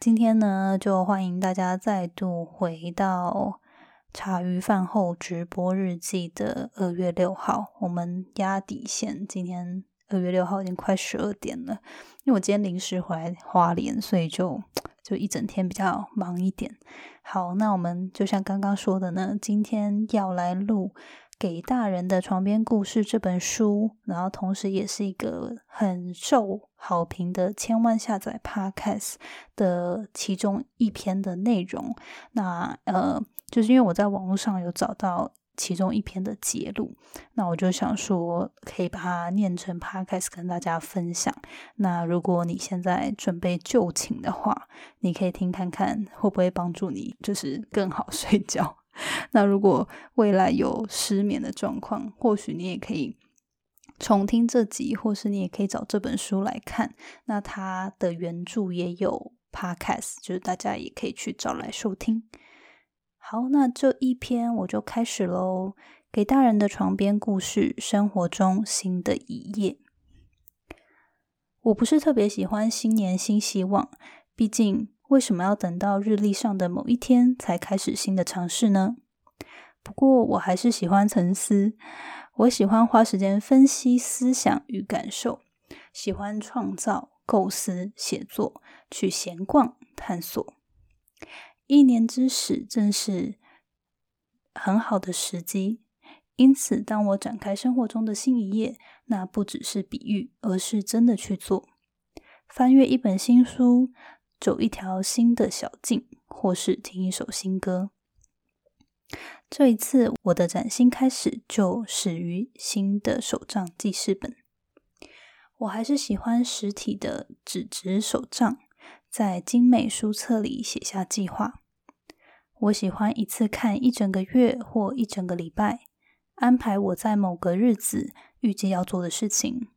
今天呢，就欢迎大家再度回到茶余饭后直播日记的二月六号。我们压底线，今天二月六号已经快十二点了。因为我今天临时回来花莲，所以就就一整天比较忙一点。好，那我们就像刚刚说的呢，今天要来录。给大人的床边故事这本书，然后同时也是一个很受好评的千万下载 Podcast 的其中一篇的内容。那呃，就是因为我在网络上有找到其中一篇的节录，那我就想说可以把它念成 Podcast 跟大家分享。那如果你现在准备就寝的话，你可以听看看会不会帮助你，就是更好 睡觉。那如果未来有失眠的状况，或许你也可以重听这集，或是你也可以找这本书来看。那它的原著也有 podcast，就是大家也可以去找来收听。好，那这一篇我就开始喽。给大人的床边故事，生活中新的一页。我不是特别喜欢新年新希望，毕竟。为什么要等到日历上的某一天才开始新的尝试呢？不过我还是喜欢沉思，我喜欢花时间分析思想与感受，喜欢创造、构思、写作，去闲逛、探索。一年之始正是很好的时机，因此当我展开生活中的新一页，那不只是比喻，而是真的去做。翻阅一本新书。走一条新的小径，或是听一首新歌。这一次，我的崭新开始就始于新的手账记事本。我还是喜欢实体的纸质手账，在精美书册里写下计划。我喜欢一次看一整个月或一整个礼拜，安排我在某个日子预计要做的事情。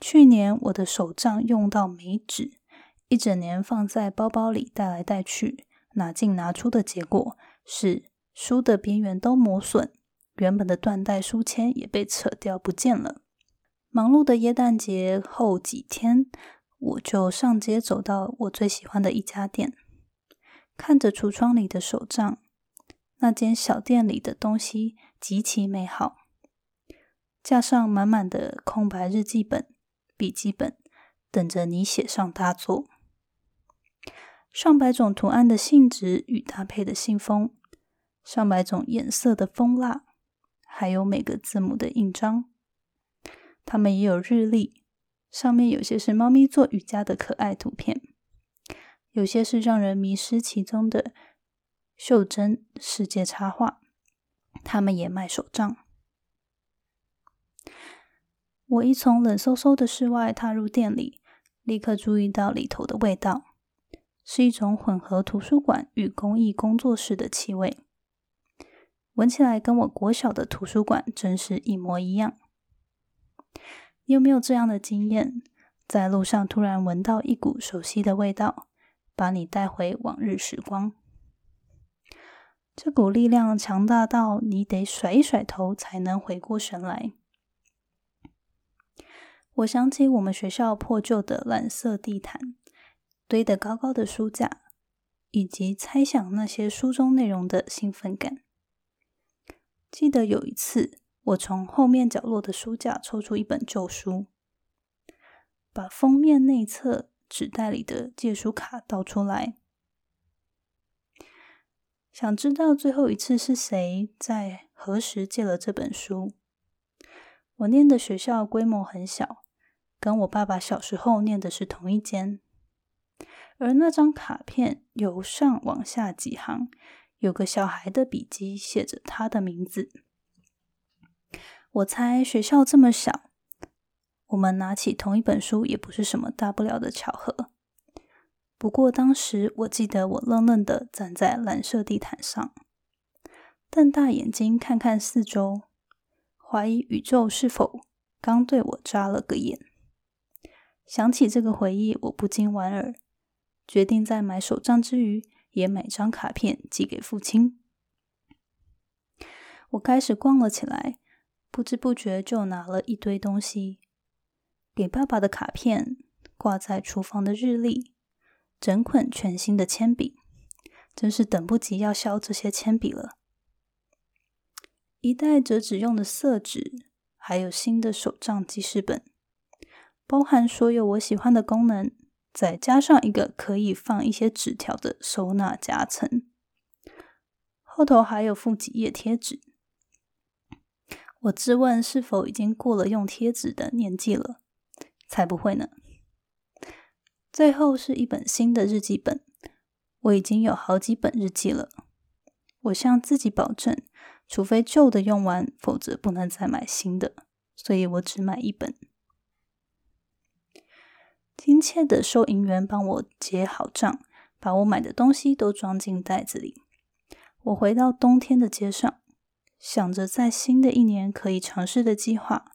去年，我的手账用到没纸。一整年放在包包里带来带去，拿进拿出的结果是书的边缘都磨损，原本的缎带书签也被扯掉不见了。忙碌的耶诞节后几天，我就上街走到我最喜欢的一家店，看着橱窗里的手账，那间小店里的东西极其美好，架上满满的空白日记本、笔记本，等着你写上大作。上百种图案的信纸与搭配的信封，上百种颜色的封蜡，还有每个字母的印章。它们也有日历，上面有些是猫咪做瑜伽的可爱图片，有些是让人迷失其中的袖珍世界插画。他们也卖手账。我一从冷飕飕的室外踏入店里，立刻注意到里头的味道。是一种混合图书馆与公益工作室的气味，闻起来跟我国小的图书馆真是一模一样。你有没有这样的经验？在路上突然闻到一股熟悉的味道，把你带回往日时光。这股力量强大到你得甩一甩头才能回过神来。我想起我们学校破旧的蓝色地毯。堆得高高的书架，以及猜想那些书中内容的兴奋感。记得有一次，我从后面角落的书架抽出一本旧书，把封面内侧纸袋里的借书卡倒出来，想知道最后一次是谁在何时借了这本书。我念的学校规模很小，跟我爸爸小时候念的是同一间。而那张卡片由上往下几行，有个小孩的笔迹，写着他的名字。我猜学校这么小，我们拿起同一本书也不是什么大不了的巧合。不过当时我记得我愣愣的站在蓝色地毯上，瞪大眼睛看看四周，怀疑宇宙是否刚对我眨了个眼。想起这个回忆，我不禁莞尔。决定在买手账之余，也买张卡片寄给父亲。我开始逛了起来，不知不觉就拿了一堆东西：给爸爸的卡片，挂在厨房的日历，整捆全新的铅笔，真是等不及要削这些铅笔了。一袋折纸用的色纸，还有新的手账记事本，包含所有我喜欢的功能，再加上一个可以放一些纸条的收纳夹层，后头还有附几页贴纸。我自问是否已经过了用贴纸的年纪了？才不会呢。最后是一本新的日记本，我已经有好几本日记了。我向自己保证，除非旧的用完，否则不能再买新的。所以我只买一本。亲切的收银员帮我结好账，把我买的东西都装进袋子里。我回到冬天的街上，想着在新的一年可以尝试的计划，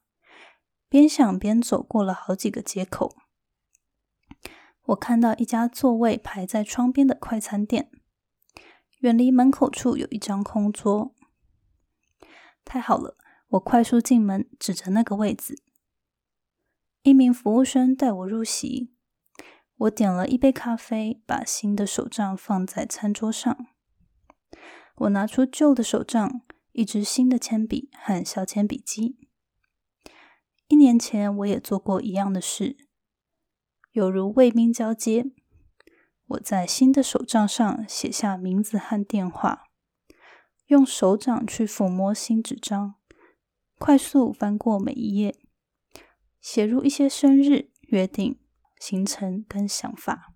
边想边走过了好几个街口。我看到一家座位排在窗边的快餐店，远离门口处有一张空桌。太好了，我快速进门，指着那个位子。一名服务生带我入席。我点了一杯咖啡，把新的手账放在餐桌上。我拿出旧的手账，一支新的铅笔和削铅笔机。一年前，我也做过一样的事。有如卫兵交接，我在新的手账上写下名字和电话，用手掌去抚摸新纸张，快速翻过每一页，写入一些生日、约定、行程跟想法。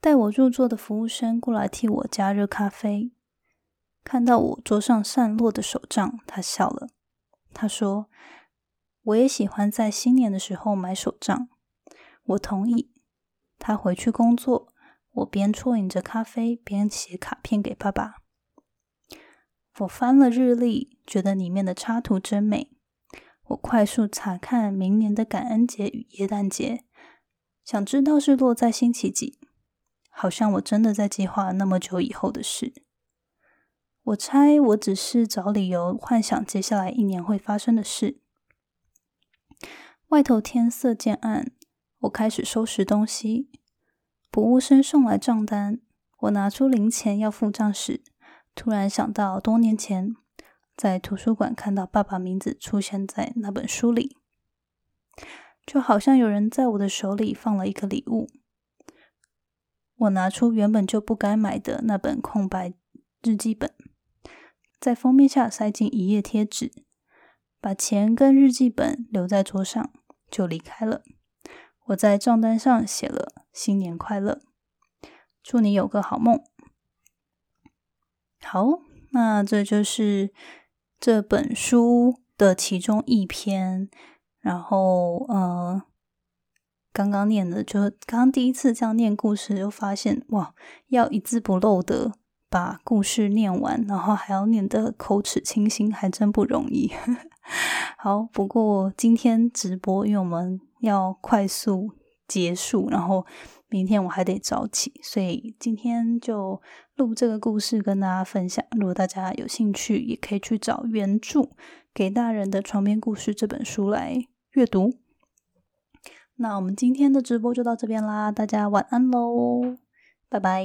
带我入座的服务生过来替我加热咖啡，看到我桌上散落的手账，他笑了，他说。我也喜欢在新年的时候买手账。我同意。他回去工作，我边啜饮着咖啡边写卡片给爸爸。我翻了日历，觉得里面的插图真美。我快速查看明年的感恩节与耶诞节，想知道是落在星期几。好像我真的在计划那么久以后的事。我猜我只是找理由幻想接下来一年会发生的事。外头天色渐暗，我开始收拾东西。服务生送来账单，我拿出零钱要付账时，突然想到多年前在图书馆看到爸爸名字出现在那本书里，就好像有人在我的手里放了一个礼物。我拿出原本就不该买的那本空白日记本，在封面下塞进一页贴纸，把钱跟日记本留在桌上。就离开了。我在账单上写了“新年快乐，祝你有个好梦”。好，那这就是这本书的其中一篇。然后，呃，刚刚念的，就刚刚第一次这样念故事，就发现哇，要一字不漏的把故事念完，然后还要念得口齿清新，还真不容易。好，不过今天直播，因为我们要快速结束，然后明天我还得早起，所以今天就录这个故事跟大家分享。如果大家有兴趣，也可以去找原著《给大人的床边故事》这本书来阅读。那我们今天的直播就到这边啦，大家晚安喽，拜拜。